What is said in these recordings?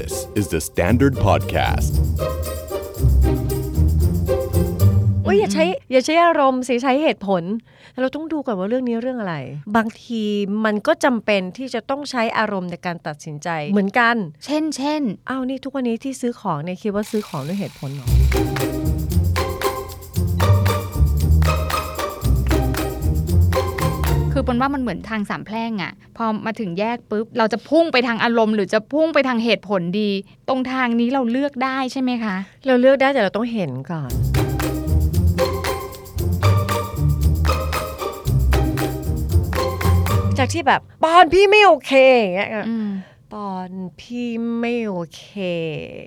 This is the Standard Podcast. โอ้ยอย่าใช้อย่าใช้อารมณ์สิใช้เหตุผลแต่เราต้องดูก่อนว่าเรื่องนี้เรื่องอะไร บางทีมันก็จำเป็นที่จะต้องใช้อารมณ์ในการตัดสินใจ เหมือนกัน เช่นเช่น อ้าวนี่ทุกวันนี้ที่ซื้อของเนี่ยคิดว่าซื้อของด้วยเหตุผลเหรอ คือปนว่ามันเหมือนทางสามแพร่งอะพอมาถึงแยกปุ๊บเราจะพุ่งไปทางอารมณ์หรือจะพุ่งไปทางเหตุผลดี ตรงทางนี้เราเลือกได้ใช่ไหมคะ เราเลือกได้แต่เราต้องเห็นก่อนจากที่แบบปอนพี่ไม่โอเคอย่างเงี้ย อืมปอนพี่ไม่โอเค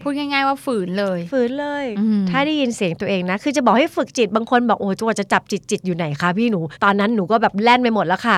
พูดง่ายๆว่าฝืนเลย ฝืนเลยอืมถ้าได้ยินเสียงตัวเองนะ คือจะบอกให้ฝึกจิตบางคนบอกโอ้จังหวะจะจับจิตจิตอยู่ไหนคะพี่หนู ตอนนั้นหนูก็แบบแล่นไปหมดแล้วค่ะ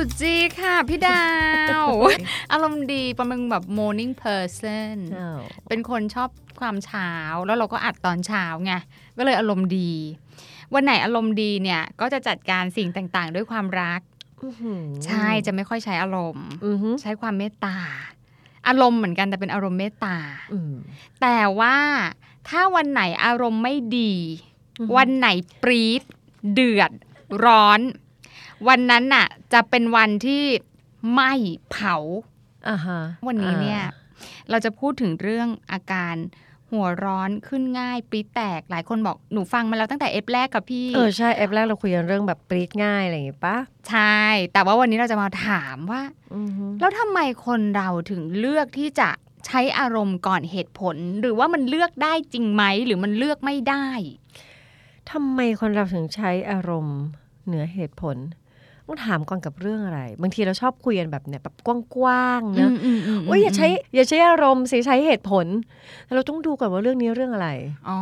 สุดจีค่ะ พี่ดาว อารมณ์ดีปอนเป็นแบบ morning person เป็นคนชอบความเช้าแล้วเราก็อัดตอนเช้าไงก็เลยอารมณ์ดี วันไหนอารมณ์ดีเนี่ย ก็จะจัดการสิ่งต่างๆ ด้วยความรักใช่จะไม่ค่อยใช้อารมณ์อือหือใช้ความเมตตา อารมณ์เหมือนกันแต่เป็นอารมณ์เมตตาอืมแต่ว่าถ้าวันไหนอารมณ์ไม่ดีอือฮึวันไหนปรี๊ดเดือดร้อน วันนั้นน่ะ จะเป็นวันที่ไหม้เผาอ่าฮะวันนี้เนี่ยอ่าเราจะพูดถึงเรื่องอาการหัวร้อนขึ้นง่ายปรี๊ดแตกหลายคนบอกหนูฟังมาแล้วตั้งแต่เอฟแรกกับพี่ เออใช่แอปแรกเราคุยกันเรื่องแบบปรีดง่ายอะไรอย่างงี้ปะใช่ แต่ว่าวันนี้เราจะมาถามว่าอือหือแล้วทำไมคนเราถึงเลือกที่จะใช้อารมณ์ก่อนเหตุผล หรือว่ามันเลือกได้จริงไหมหรือมันเลือกไม่ได้ทำไมคนเราถึงใช้อารมณ์เหนือเหตุผล ต้องถามก่อนกับเรื่องอะไร บางทีเราชอบคุยกันแบบเนี่ยแบบกว้างๆเนอะโอ้ยอย่าใช้อย่าใช้อารมณ์สิใช้เหตุผลแต่เราต้องดูก่อนว่าเรื่องนี้เรื่องอะไรอ๋อ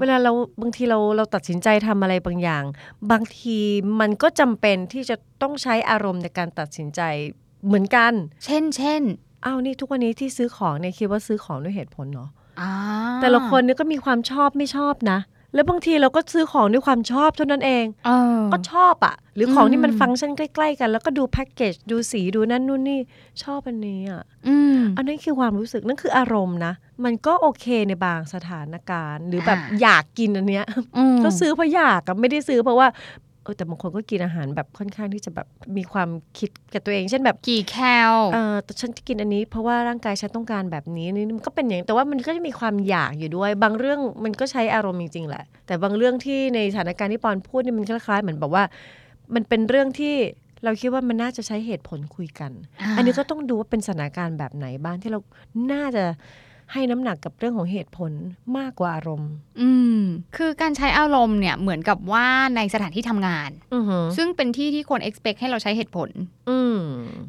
เวลาเราบางทีเราเราตัดสินใจทำอะไรบางอย่าง บางทีมันก็จำเป็นที่จะต้องใช้อารมณ์ในการตัดสินใจเหมือนกัน เช่นเช่นอ้าวนี่ทุกวันนี้ที่ซื้อของเนี่ยคิดว่าซื้อของด้วยเหตุผลเนาะอ่าแต่ละคนเนี่ยก็มีความชอบไม่ชอบนะ แล้วบางทีเราก็ซื้อของด้วยความชอบเท่านั้นเองเออก็ชอบอะหรือของอืมที่มันฟังก์ชันใกล้ ๆ กัน แล้วก็ดูแพ็กเกจดูสีดูนั่นนู่นนี่ชอบอันนี้อะอืมอันนั้นคือความรู้สึกนั่นคืออารมณ์นะ มันก็โอเคในบางสถานการณ์ หรือแบบอ่าอยากกินอันเนี้ยมก็ซื้อเพราะอยากอะไม่ได้ซื้อเพราะว่าเออแต่บางคนก็กินอาหารแบบค่อนข้างที่จะแบบมีความคิดกับตัวเอง เช่นแบบกี่แคลเออแต่ฉันจะกินอันนี้ เพราะว่าร่างกายฉันต้องการแบบนี้นี่มันก็เป็นอย่างแต่ว่ามันก็จะมีความอยากอยู่ด้วย บางเรื่องมันก็ใช้อารมณ์จริงๆแหละ แต่บางเรื่องที่ในสถานการณ์ที่ปอนพูดนี่มันคล้ายๆเหมือนแบบว่า มันเป็นเรื่องที่เราคิดว่ามันน่าจะใช้เหตุผลคุยกัน อันนี้ก็ต้องดูว่าเป็นสถานการณ์แบบไหนบ้างที่เราน่าจะ ให้น้ำหนักกับเรื่องของเหตุผลมากกว่าอารมณ์ อืม คือการใช้อารมณ์เนี่ยเหมือนกับว่าในสถานที่ทำงาน อือหือซึ่งเป็นที่ที่คน expect ให้เราใช้เหตุผล อืม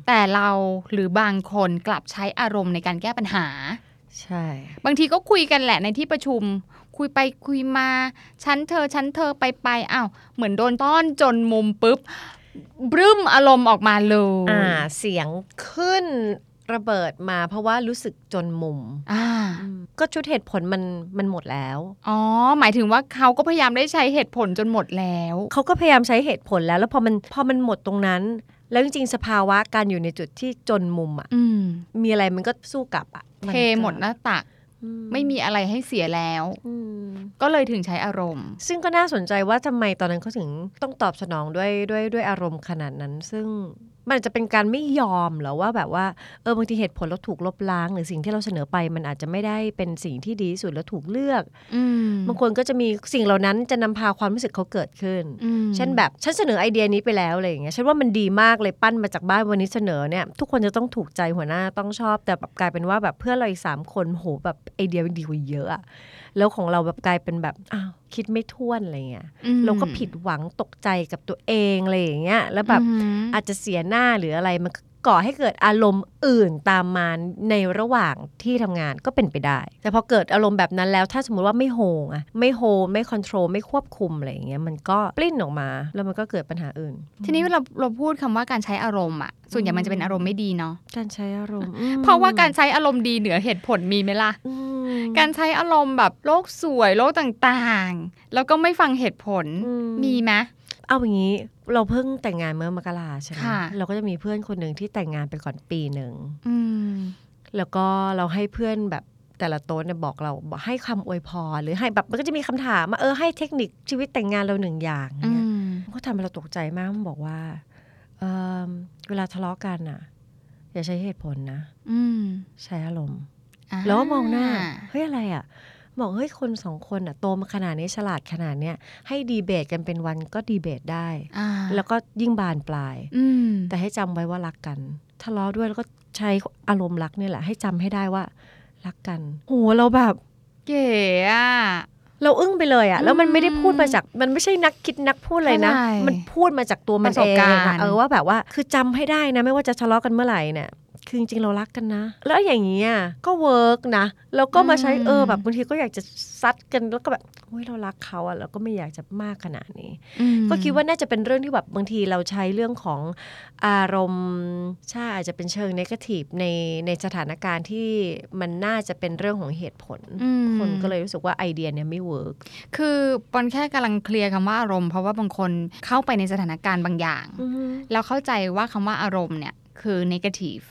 แต่เราหรือบางคนกลับใช้อารมณ์ในการแก้ปัญหา ใช่ บางทีก็คุยกันแหละในที่ประชุม คุยไปคุยมาชั้นเธอชั้นเธอไปไปอ้าวเหมือนโดนต้อนจนมุมปุ๊บ บรึ้มอารมณ์ออกมาเลย อ่า เสียงขึ้น ระเบิดมาเพราะว่ารู้สึกจนมุม อ่า ก็ชุดเหตุผลมันมันหมดแล้ว อ๋อ หมายถึงว่าเขาก็พยายามได้ใช้เหตุผลจนหมดแล้ว เขาก็พยายามใช้เหตุผลแล้ว แล้วพอมันพอมันหมดตรงนั้น แล้วจริงๆ สภาวะการอยู่ในจุดที่จนมุมอะอืม มีอะไรมันก็สู้กลับอะเทหมดหน้าตัก อืไม่มีอะไรให้เสียแล้ว อืม ก็เลยถึงใช้อารมณ์ ซึ่งก็น่าสนใจว่าทำไมตอนนั้นเขาถึงต้องตอบสนองด้วยด้วยด้วยอารมณ์ขนาดนั้น ซึ่ง มันอาจจะเป็นการไม่ยอมเหรอว่าแบบว่าเออบางทีเหตุผลเราถูกลบล้าง หรือสิ่งที่เราเสนอไป มันอาจจะไม่ได้เป็นสิ่งที่ดีที่สุดแล้วถูกเลือกอืมบางคนก็จะมีสิ่งเหล่านั้นจะนำพาความรู้สึกเขาเกิดขึ้นอืมเช่นแบบฉันเสนอไอเดียนี้ไปแล้วอะไรอย่างเงี้ยฉันว่ามันดีมากเลยปั้นมาจากบ้านวันนี้เสนอเนี่ย ทุกคนจะต้องถูกใจหัวหน้าต้องชอบ แต่แบบกลายเป็นว่าแบบเพื่อนเราอีกสามคนโหแบบไอเดียมันดีกว่าเยอะอะแล้วของเราแบบกลายเป็นแบบอ้าวคิดไม่ท้วนอะไรเงี้ยอืมเราก็ผิดหวังตกใจกับตัวเองอะไรอย่างเงี้ยแล้วแบบอืมอาจจะเสียหน้าหรืออะไรมันก่อให้เกิดอารมณ์อื่นตามมาในระหว่างที่ทำงานก็เป็นไปได้ แต่พอเกิดอารมณ์แบบนั้นแล้วถ้าสมมติว่าไม่โฮงอะไม่โฮไม่คอนโทรลไม่ควบคุมอะไรอย่างเงี้ยมันก็ปลิ้นออกมา แล้วมันก็เกิดปัญหาอื่น ทีนี้เราเราพูดคำว่าการใช้อารมณ์อะส่วนใหญ่มันจะเป็นอารมณ์ไม่ดีเนาะการใช้อารมณ์อืมเพราะว่าการใช้อารมณ์ดีเหนือเหตุผลมีไหมล่ะอืม การใช้อารมณ์แบบโลกสวยโลกต่างๆ แล้วก็ไม่ฟังเหตุผลอืมมีไหมเอาอย่างนี้เราเพิ่งแต่งงานเมื่อมกราใช่ไหมค่ะเราก็จะมีเพื่อนคนหนึ่งที่แต่งงานไปก่อนปีหนึ่งอืมแล้วก็เราให้เพื่อนแบบแต่ละโต๊ะเนี่ยบอกเราบอกให้คำอวยพรหรือให้แบบมันก็จะมีคำถามมาเออให้เทคนิคชีวิตแต่งงานเราหนึ่งอย่างอืเนี่ยมมันก็ทำให้เราตกใจมากมันบอกว่าเอิ่มเวลาทะเลาะกันอะ อย่าใช้เหตุผลนะ อืมใช้อารมณ์อ่า แล้วก็มองหน้า เฮ้ยอะไรอะบอกเฮ้ยคนสองคนอะโตมาขนาดนี้ฉลาดขนาดเนี้ยให้ดีเบตกันเป็นวันก็ดีเบตได้อ่าแล้วก็ยิ่งบานปลายอืมแต่ให้จำไว้ว่ารักกันทะเลาะด้วยแล้วก็ใช้อารมณ์รักเนี่ยแหละ ให้จำให้ได้ว่ารักกันโหเราแบบเก๋อะเราอึ้งไปเลยอะ่ะแล้วมันไม่ได้อืมพูดมาจากมันไม่ใช่นักคิดนักพูดเลยนะเข้าใจมันพูดมาจากตัวมันประสเอบงการณ์อะเออว่าแบบว่าคือจำให้ได้นะ ไม่ว่าจะทะเลาะกันเมื่อไหร่เนี่ย คือจริงๆเรารักกันนะ แล้วอย่างนี้ยก็เวิร์กนะแล้วก็มาใช้เออแบบบางทีก็อยากจะซัดกันแล้วก็แบบโอ้ยเรารักเขาอะแล้วก็ไม่อยากจะมากขนาดนี้อืมก็คิดว่าน่าจะเป็นเรื่องที่แบบบางทีเราใช้เรื่องของอารมณ์ใช่อาจจะเป็นเชิง negative ในในสถานการณ์ที่มันน่าจะเป็นเรื่องของเหตุผลอืมคนก็เลยรู้สึกว่าไอเดียเนี่ยไม่ work คือปอนแค่กำลัง clear คำว่าอารมณ์เพราะว่าบางคนเข้าไปในสถานการณ์บางอย่าง แล้วเข้าใจว่าคำว่าอารมณ์เนี่ยคือ negative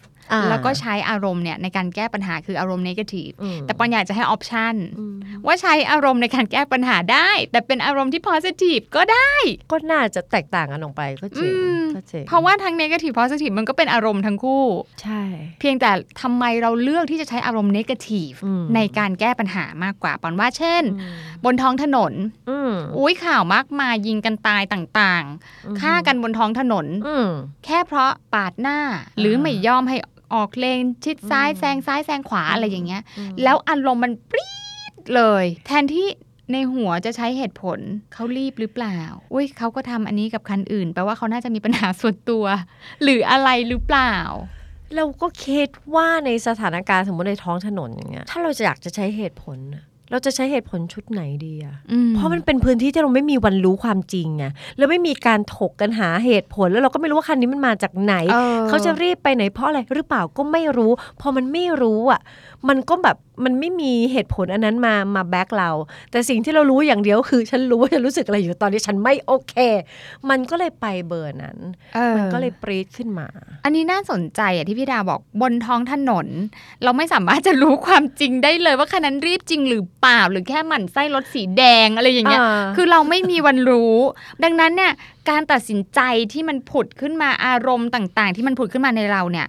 แล้วก็ใช้อารมณ์เนี่ยในการแก้ปัญหาคืออารมณ์ negative แต่ปอนอยากจะให้ option ว่าใช้อารมณ์ในการแก้ปัญหาได้ แต่เป็นอารมณ์ที่ positive ก็ได้ ก็น่าจะแตกต่างกันออกไปก็จริงอืมก็จริงเพราะว่าทั้ง negative positive มันก็เป็นอารมณ์ทั้งคู่ ใช่ เพียงแต่ทำไมเราเลือกที่จะใช้อารมณ์ negative อืมในการแก้ปัญหามากกว่าปอนว่าเช่น บนท้องถนนอืมอุ้ยข่าวมากมายยิงกันตายต่างๆฆ่ากันบนท้องถนนอืมแค่เพราะปาดหน้าหรือไม่ยอมให้ ออกเลนชิดซ้ายอืมแซงซ้ายแซงขวาอะไรอย่างเงี้ยอืมแล้วอารมณ์มันปรี๊ดเลย แทนที่ในหัวจะใช้เหตุผลเขารีบหรือเปล่า อุ้ยเขาก็ทำอันนี้กับคันอื่นแปลว่าเขาน่าจะมีปัญหาส่วนตัว หรืออะไรหรือเปล่า เราก็คิดว่าในสถานการณ์สมมติในท้องถนนอย่างเงี้ยถ้าเราจะอยากจะใช้เหตุผลน่ะ เราจะใช้เหตุผลชุดไหนดีอะอืมเพราะมันเป็นพื้นที่ที่เราไม่มีวันรู้ความจริงไงแล้วไม่มีการถกกันหาเหตุผล แล้วเราก็ไม่รู้ว่าคันนี้มันมาจากไหนออเขาจะรีบไปไหนเพราะอะไรหรือเปล่าก็ไม่รู้ พอมันไม่รู้อะมันก็แบบ มันไม่มีเหตุผลอันนั้นมามาแบ็กเรา แต่สิ่งที่เรารู้อย่างเดียวคือ ฉันรู้ว่าฉันรู้สึกอะไรอยู่ตอนนี้ฉันไม่โอเค มันก็เลยไปเบอร์นั้นออมันก็เลยปรีดขึ้นมา อันนี้น่าสนใจอะที่พี่ดาบอกบนท้องถนน เราไม่สามารถจะรู้ความจริงได้เลยว่าคันนั้นรีบจริงหรือเปล่าหรือแค่หมั่นไส้รถสีแดงอะไรอย่างเงี้ยอ่าคือเราไม่มีวันรู้ ดังนั้นเนี่ยการตัดสินใจที่มันผุดขึ้นมาอารมณ์ต่าง ๆ ที่มันผุดขึ้นมาในเราเนี่ย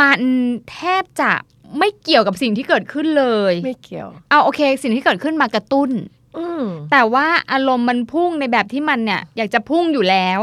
มันแทบจะ ไม่เกี่ยวกับสิ่งที่เกิดขึ้นเลย ไม่เกี่ยวเอาโอเค สิ่งที่เกิดขึ้นมากระตุ้นอืมแต่ว่าอารมณ์มันพุ่งในแบบที่มันเนี่ย อยากจะพุ่งอยู่แล้ว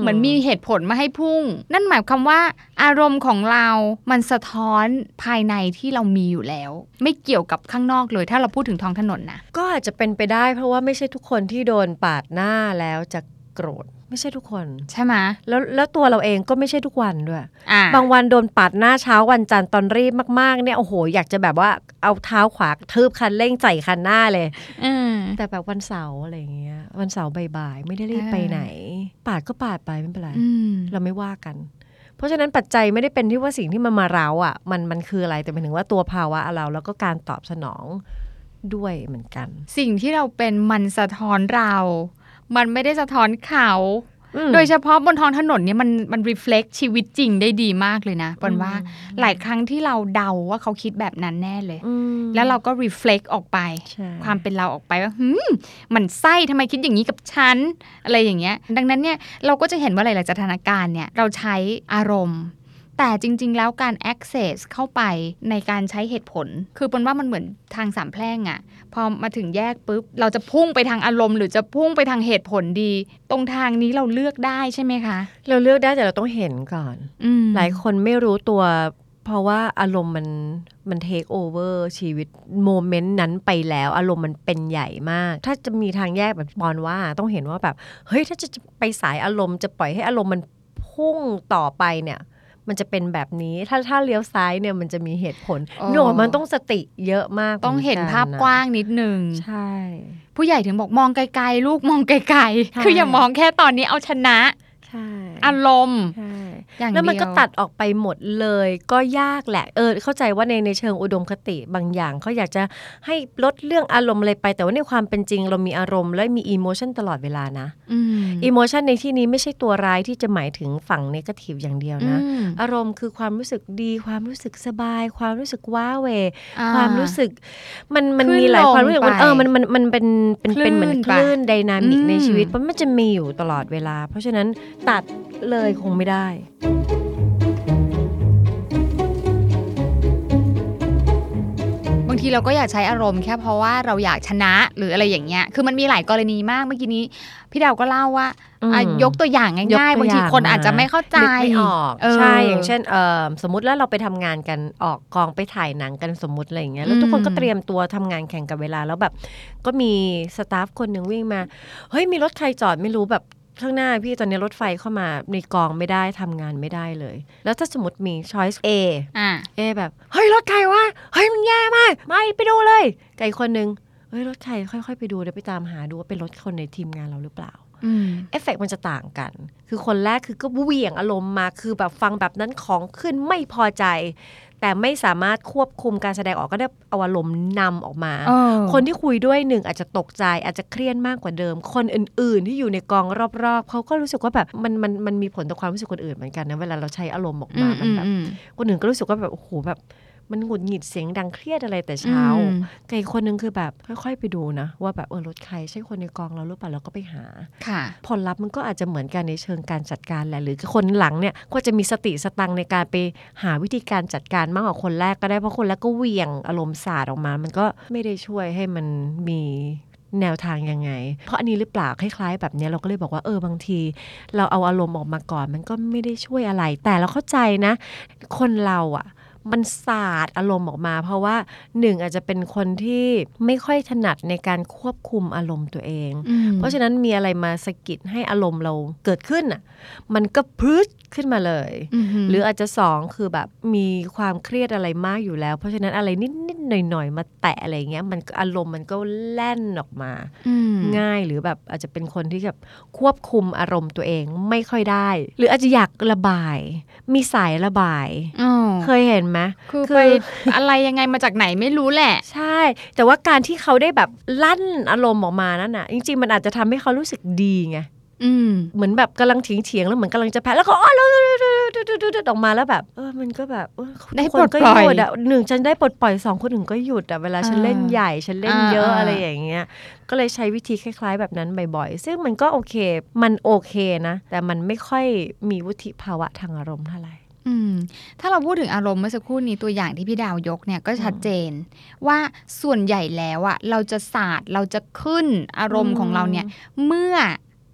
เหมือนมีเหตุผลมาให้พุ่ง นั่นหมายความว่า อารมณ์ของเรา มันสะท้อนภายในที่เรามีอยู่แล้ว ไม่เกี่ยวกับข้างนอกเลย ถ้าเราพูดถึงท้องถนนนะก็อาจจะเป็นไปได้เพราะว่าไม่ใช่ทุกคนที่โดนปาดหน้าแล้วจะ โกรธ ไม่ใช่ทุกคน ใช่ไหมแล้วแล้วตัวเราเองก็ไม่ใช่ทุกวันด้วยอ่าบางวันโดนปาดหน้าเช้าวันจันทร์ตอนรีบมากๆเนี่ยโอ้โหอยากจะแบบว่าเอาเท้าขวากระทืบคันเร่งใส่คันหน้าเลยอืมแต่แบบวันเสาร์อะไรอย่างเงี้ย วันเสาร์บ่ายๆไม่ได้รีบอ่าไปไหน ปาดก็ปาดไปไม่เป็นไรอืมเราไม่ว่ากันเพราะฉะนั้นปัจจัยไม่ได้เป็นที่ว่าสิ่งที่มันมาเราอะมันมันคืออะไรแต่หมายถึงว่าตัวภาวะเราแล้วก็การตอบสนองด้วยเหมือนกัน สิ่งที่เราเป็นมันสะท้อนเรา มันไม่ได้สะท้อนเขาอืมโดยเฉพาะบนท้องถนนเนี่ยมันมัน reflect ชีวิตจริงได้ดีมากเลยนะปอนว่าหลายครั้งที่เราเดาว่าเขาคิดแบบนั้นแน่เลยอืมแล้วเราก็ reflect ออกไปใช่ความเป็นเราออกไปว่าหืมมันไส้ทำไมคิดอย่างนี้กับฉัน อะไรอย่างเงี้ย ดังนั้นเนี่ยเราก็จะเห็นว่าหลาย ๆ สถานการณ์เนี่ยเราใช้อารมณ์ แต่จริง ๆ แล้วการ access เข้าไปในการใช้เหตุผล คือปนว่ามันเหมือนทางสามแพร่งอะพอมาถึงแยกปุ๊บ เราจะพุ่งไปทางอารมณ์ หรือจะพุ่งไปทางเหตุผลดี ตรงทางนี้เราเลือกได้ใช่ไหมคะ เราเลือกได้แต่เราต้องเห็นก่อนอืมหลายคนไม่รู้ตัว เพราะว่าอารมณ์มันมันเทคโอเวอร์ชีวิตโมเมนต์นั้นไปแล้ว อารมณ์มันเป็นใหญ่มาก ถ้าจะมีทางแยกแบบปอนว่าต้องเห็นว่าแบบ เฮ้ยถ้าจะไปสายอารมณ์จะปล่อยให้อารมณ์มันพุ่งต่อไปเนี่ย มันจะเป็นแบบนี้ ถ้าถ้าเลี้ยวซ้ายเนี่ยมันจะมีเหตุผลอ๋อหนูมันต้องสติเยอะมาก ต้องเห็นมืกัภาพกว้างนิดนึง ใช่ ผู้ใหญ่ถึงบอกมองไกลๆ ลูกมองไกลใช่ๆคืออย่ามองแค่ตอนนี้เอาชนะใช่อารมณ์ ใช่อย่างเดียวแล้วมันก็ตัดออกไปหมดเลยก็ยากแหละเออเข้าใจว่าในในเชิงอุดมคติบางอย่างเขาอยากจะให้ลดเรื่องอารมณ์อะไรไป แต่ว่าในความเป็นจริงเรามีอารมณ์และมี emotion ตลอดเวลานะอืม emotion ในที่นี้ไม่ใช่ตัวร้ายที่จะหมายถึงฝั่ง negative อย่างเดียวนะอืมอารมณ์คือความรู้สึกดีความรู้สึกสบาย ความรู้สึกว้าเหวอ่ความรู้สึกมันมันขึ้นมีหลายลงความรู้สึกมันไปเออมันมันมันเป็นเป็นเป็นเหมือนคลื่นไปคลื่น dynamic อืมในชีวิตเพราะมันจะมีอยู่ตลอดเวลา เพราะฉะนั้นตัดเลยคงไม่ได้บางทีเราก็อยากใช้อารมณ์แค่เพราะว่าเราอยากชนะหรืออะไรอย่างเงี้ย คือมันมีหลายกรณีมากเมื่อกี้นี้ พี่ดาวก็เล่าว่าอืมอะยกตัวอย่างยกง่ายตัวๆบางทีอย่างคนอาจจะไม่เข้าใจนึกไม่ออกเออใช่อย่างเช่นเออสมมติแล้วเราไปทำงานกันออกกองไปถ่ายหนังกันสมมติอะไรอย่างเงี้ยแล้วทุกคนอืมก็เตรียมตัวทำงานแข่งกับเวลาแล้วแบบ ก็มีสตาฟคนหนึ่งวิ่งมาเฮ้ยมีรถใครจอดไม่รู้แบบ ข้างหน้าพี่ตอนนี้รถไฟเข้ามาในกองไม่ได้ทำงานไม่ได้เลย แล้วถ้าสมมติมี choice A อะเอแบบ เฮ้ย รถใครวะ เฮ้ย มันแย่มาก ไม่ไปดูเลยไกอีกคนนึงเฮ้ย รถใครค่อย ๆ ไปดูเดี๋ยวไปตามหาดูว่าเป็นรถคนในทีมงานเราหรือเปล่าอืมเอฟเฟกต์มันจะต่างกัน คือคนแรกคือก็เหวี่ยงอารมณ์มา คือแบบฟังแบบนั้นของขึ้นไม่พอใจ แต่ไม่สามารถควบคุมการแสดงออกก็ได้เอาอารมณ์นำออกมาเออคนที่คุยด้วยหนึ่งอาจจะตกใจอาจจะเครียดมากกว่าเดิม คนอื่น ๆ ที่อยู่ในกองรอบ ๆเขาก็รู้สึกว่าแบบมันมันมันมีผลต่อความรู้สึกคนอื่นเหมือนกันนะเวลาเราใช้อารมณ์ออกอืมามมันแบบอืมคนอื่นก็รู้สึกว่าแบบโอ้โหแบบ มันหงุดหงิดเสียงดังเครียดอะไรแต่เช้าอืมแต่อีกคนนึงคือแบบค่อย ๆ ไปดูนะ ว่าแบบเออรถใครใช่คนในกองเราหรือเปล่าเราก็ไปหาค่ะผลลัพธ์มันก็อาจจะเหมือนกันในเชิงการจัดการแหละหรือคนหลังเนี่ยก็จะมีสติสตังค์ในการไปหาวิธีการจัดการมากกว่าคนแรกก็ได้เพราะคนแรกก็เหวี่ยงอารมณ์สาดออกมา มันก็ไม่ได้ช่วยให้มันมีแนวทางยังไง เพราะอันนี้หรือเปล่าคล้ายๆ แบบเนี้ยเราก็เลยบอกว่าเออบางที เราเอาอารมณ์ออกมาก่อน มันก็ไม่ได้ช่วยอะไร แต่เราเข้าใจนะ คนเราอะ มันสาดอารมณ์ออกมา เพราะว่าหนึ่งอาจจะเป็นคนที่ไม่ค่อยถนัดในการควบคุมอารมณ์ตัวเองอืมเพราะฉะนั้นมีอะไรมาสะกิดให้อารมณ์เราเกิดขึ้นอะมันก็พรึดขึ้นมาเลยอืมหรืออาจจะสองคือแบบมีความเครียดอะไรมากอยู่แล้ว เพราะฉะนั้นอะไรนิดๆหน่อยๆมาแตะอะไรเงี้ยมันก็อารมณ์มันก็แล่นออกมาอืมง่ายหรือแบบอาจจะเป็นคนที่แบบควบคุมอารมณ์ตัวเองไม่ค่อยได้ หรืออาจจะอยากระบาย มีสายระบายอ๋อ เคยเห็นไหมคือคือไปอะไรยังไงมาจากไหนไม่รู้แหละ ใช่ แต่ว่าการที่เขาได้แบบลั่นอารมณ์ออกมานั่นน่ะ จริง ๆ มันอาจจะทำให้เขารู้สึกดีไงอืมเหมือนแบบกำลังเถียงเถียงๆแล้วเหมือนกำลังจะแพ้แล้วก็อ๋อแล้วออกมาแล้วแบบเออมันก็แบบเออได้ทุกคนก็ปลดปล่อยหยุดอะหนึ่งฉันได้ปลดปล่อยสองคนอื่นก็หยุดอะเวลาฉันอ่าเล่นใหญ่ฉันเล่นเยอะอ่าอะไรอย่างเงี้ยก็เลยใช้วิธีคล้าย ๆ แบบนั้นบ่อยๆ ซึ่งมันก็โอเค มันโอเคนะ แต่มันไม่ค่อยมีวุฒิภาวะทางอารมณ์เท่าไหร่ อืมถ้าเราพูดถึงอารมณ์เมื่อสักครู่นี้ตัวอย่างที่พี่ดาวยกเนี่ยก็ชัดเจน ว่าส่วนใหญ่แล้วอะเราจะสาดเราจะขึ้นอารมณ์ของเราเนี่ย เมื่อ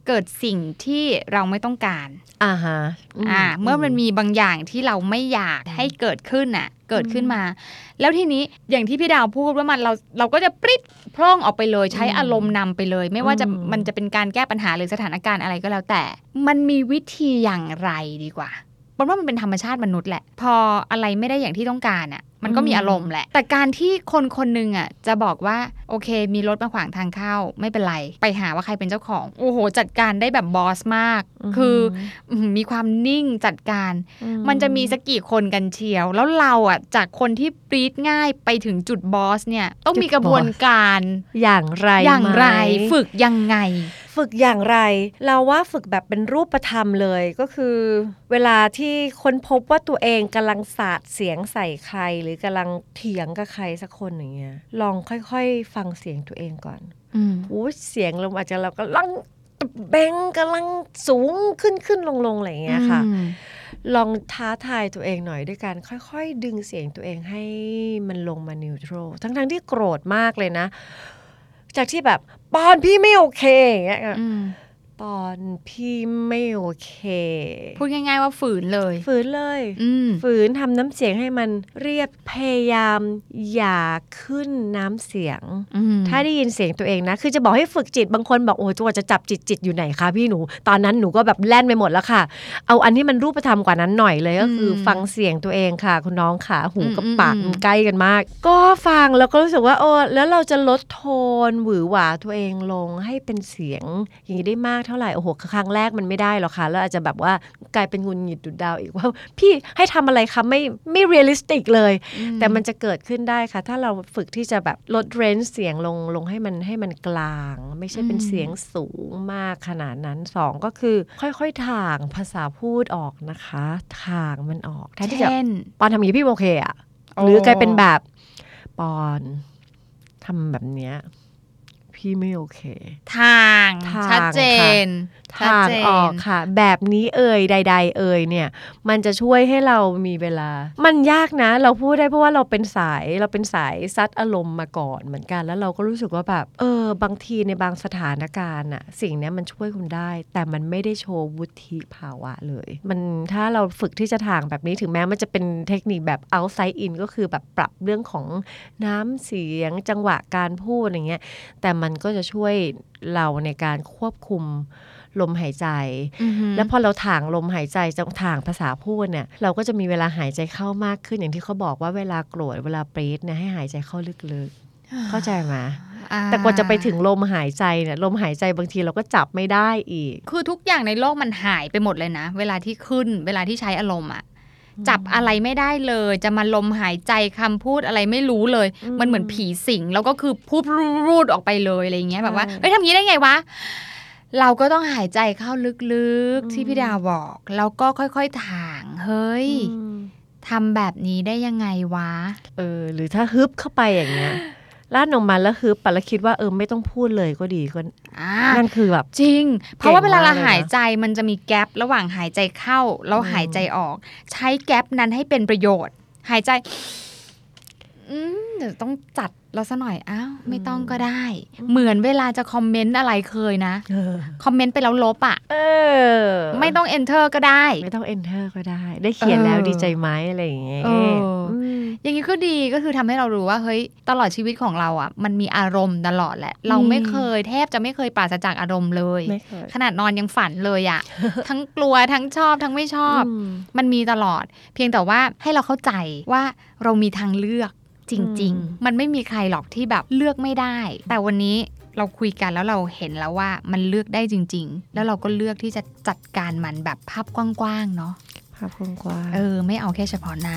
เกิดสิ่งที่เราไม่ต้องการอ่าฮะอ่า เมื่อมันมีบางอย่างที่เราไม่อยากให้เกิดขึ้นอะเกิดขึ้นมา แล้วทีนี้อย่างที่พี่ดาวพูดว่ามันเราเราก็จะปริ๊ดพร่องออกไปเลยใช้อารมณ์นำไปเลย ไม่ว่าจะมันจะเป็นการแก้ปัญหาหรือสถานการณ์อะไรก็แล้วแต่ มันมีวิธีอย่างไรดีกว่า เพราะว่ามันเป็นธรรมชาติมนุษย์แหละ พออะไรไม่ได้อย่างที่ต้องการอะ มันก็มีอารมณ์แหละ แต่การที่คนคนหนึ่งอะจะบอกว่าโอเค มีรถมาขวางทางเข้าไม่เป็นไร ไปหาว่าใครเป็นเจ้าของ โอ้โห จัดการได้แบบบอสมากคืออื้อหือมีความนิ่งจัดการ มันจะมีสักกี่คนกันเชียว แล้วเราอะจากคนที่ปรีดง่ายไปถึงจุดบอสเนี่ยต้องมีกระบวนการอย่างไรอย่างไรไหมฝึกยังไง ฝึกอย่างไร เราว่าฝึกแบบเป็นรูปธรรมเลยก็คือ เวลาที่ค้นพบว่าตัวเองกำลังสาดเสียงใส่ใคร หรือกำลังเถียงกับใครสักคนอย่างเงี้ยลองค่อยๆ ฟังเสียงตัวเองก่อนอืมอู้เสียงเราอาจจะเรากำลังแบงกำลังสูงขึ้นขึ้นลงลงอะไรอย่างเงี้ยค่ะอืมลองท้าทายตัวเองหน่อยด้วยการค่อยๆ ดึงเสียงตัวเองให้มันลงมานิวทรัลทั้งๆที่โกรธมากเลยนะ จากที่แบบ ปอนพี่ไม่โอเคอย่างเงี้ย อืมปอนพี่ไม่โอเค พูดง่าย ๆ ว่าฝืนเลย ฝืนเลย อืมฝืนทำน้ำเสียงให้มันเรียบพยายามอย่าขึ้นน้ำเสียง อืมถ้าได้ยินเสียงตัวเองนะ คือจะบอกให้ฝึกจิตบางคนบอกโอ้จังหวะจะจับจิตจิตอยู่ไหนคะพี่หนู ตอนนั้นหนูก็แบบแล่นไปหมดแล้วค่ะ เอาอันที่มันรูปธรรมกว่านั้นหน่อยเลยก็คืออมฟังเสียงตัวเองค่ะ คุณน้องค่ะหูกับอืมปากอืมมันใกล้กันมาก ก็ฟังแล้วก็รู้สึกว่าโอ้แล้วเราจะลดโทนหวือหวาตัวเองลงให้เป็นเสียงอย่างนี้ได้มากเท่าไหร่โอ้โหครั้งแรกมันไม่ได้หรอกค่ะแล้วอาจจะแบบว่ากลายเป็นหงุดหงิดดุดดาวอีกว่า พี่ให้ทำอะไรคะไม่ไม่ realistic เลย แต่มันจะเกิดขึ้นได้ค่ะ ถ้าเราฝึกที่จะแบบลด range เสียงลงลงให้มันให้มันกลาง ไม่ใช่เป็นอืมเสียงสูงมากขนาดนั้นสองก็คือ ค่อยๆถ่างภาษาพูดออกนะคะถ่างมันออกแทนที่จะเช่นปอนทำอย่างนี้พี่โอเคอะโอ้หรือกลายเป็นแบบปอนทำแบบเนี้ย พี่ไม่โอเค ทางทางชัดเจนทางออกค่ะ แบบนี้เอ่ยใด ๆ เอ่ยเนี่ย มันจะช่วยให้เรามีเวลา มันยากนะ เราพูดได้เพราะว่าเราเป็นสายเราเป็นสายซัดอารมณ์มาก่อนเหมือนกัน แล้วเราก็รู้สึกว่าแบบ เออ บางทีในบางสถานการณ์อะสิ่งเนี้ยมันช่วยคุณได้ แต่มันไม่ได้โชว์วุฒิภาวะเลย มันถ้าเราฝึกที่จะทางแบบนี้ถึงแม้มันจะเป็นเทคนิคแบบ outside in ก็คือแบบปรับเรื่องของน้ำเสียงจังหวะการพูดอะไรเงี้ยแต่มันก็จะช่วยเราในการควบคุมลมหายใจอือหือแล้วพอเราถ่างลมหายใจจะถ่างภาษาพูดเนี่ย เราก็จะมีเวลาหายใจเข้ามากขึ้นอย่างที่เขาบอกว่าเวลาโกรธเวลาปรี๊ดเนี่ยให้หายใจเข้าลึกๆ เข้าใจไหมอ่แต่กว่าจะไปถึงลมหายใจเนี่ยลมหายใจบางทีเราก็จับไม่ได้อีก คือทุกอย่างในโลกมันหายไปหมดเลยนะ เวลาที่ขึ้นเวลาที่ใช้อารมณ์อะ จับอะไรไม่ได้เลย จะมาลมหายใจคำพูดอะไรไม่รู้เลยอืมมันเหมือนผีสิง แล้วก็คือพูดรูดออกไปเลยอะไรอย่างเงี้ยแบบว่าใช่เฮ้ยทำอย่างนี้ได้ไงวะเราก็ต้องหายใจเข้าลึกอืมๆที่พี่ดาวบอกแล้วก็ค่อยๆถ่างเฮ้ยอืมทำแบบนี้ได้ยังไงวะ เออ หรือถ้าฮึบเข้าไปอย่างเงี้ย ล้านออกมาแล้วฮึบไปแล้วคิดว่าเออไม่ต้องพูดเลยก็ดีก็อ่านั่นคือแบบจริง เพราะว่าเวลาเราเก่งมากเลยนะหายใจมันจะมีแกลบระหว่างหายใจเข้าแล้วหายใจออก ใช้แกลบนั้นให้เป็นประโยชน์ หายใจอืมเดี๋ยวต้องจัดเราซะหน่อยอ้าวไม่ต้องก็ได้ เหมือนเวลาจะคอมเมนต์อะไรเคยนะเออคอมเมนต์ไปแล้วลบอะเออไม่ต้อง enter ก็ได้ ไม่ต้อง enter ก็ได้ ได้เขียนแล้วเออดีใจไหมอะไรอย่างเงี้ยเอออืมอย่างนี้ก็ดีก็คือทำให้เรารู้ว่าเฮ้ยตลอดชีวิตของเราอะ มันมีอารมณ์ตลอดแหละ เราไม่เคยแทบจะไม่เคยปราศจากอารมณ์เลยไม่เคยขนาดนอนยังฝันเลยอะทั้งกลัวทั้งชอบทั้งไม่ชอบมมันมีตลอด เพียงแต่ว่าให้เราเข้าใจว่าเรามีทางเลือกจริงอืมๆมันไม่มีใครหรอกที่แบบเลือกไม่ได้ แต่วันนี้เราคุยกันแล้วเราเห็นแล้วว่ามันเลือกได้จริง ๆ แล้วเราก็เลือกที่จะจัดการมันแบบภาพกว้างๆเนาะภาพกว้างๆเออ ไม่เอาแค่เฉพาะหน้า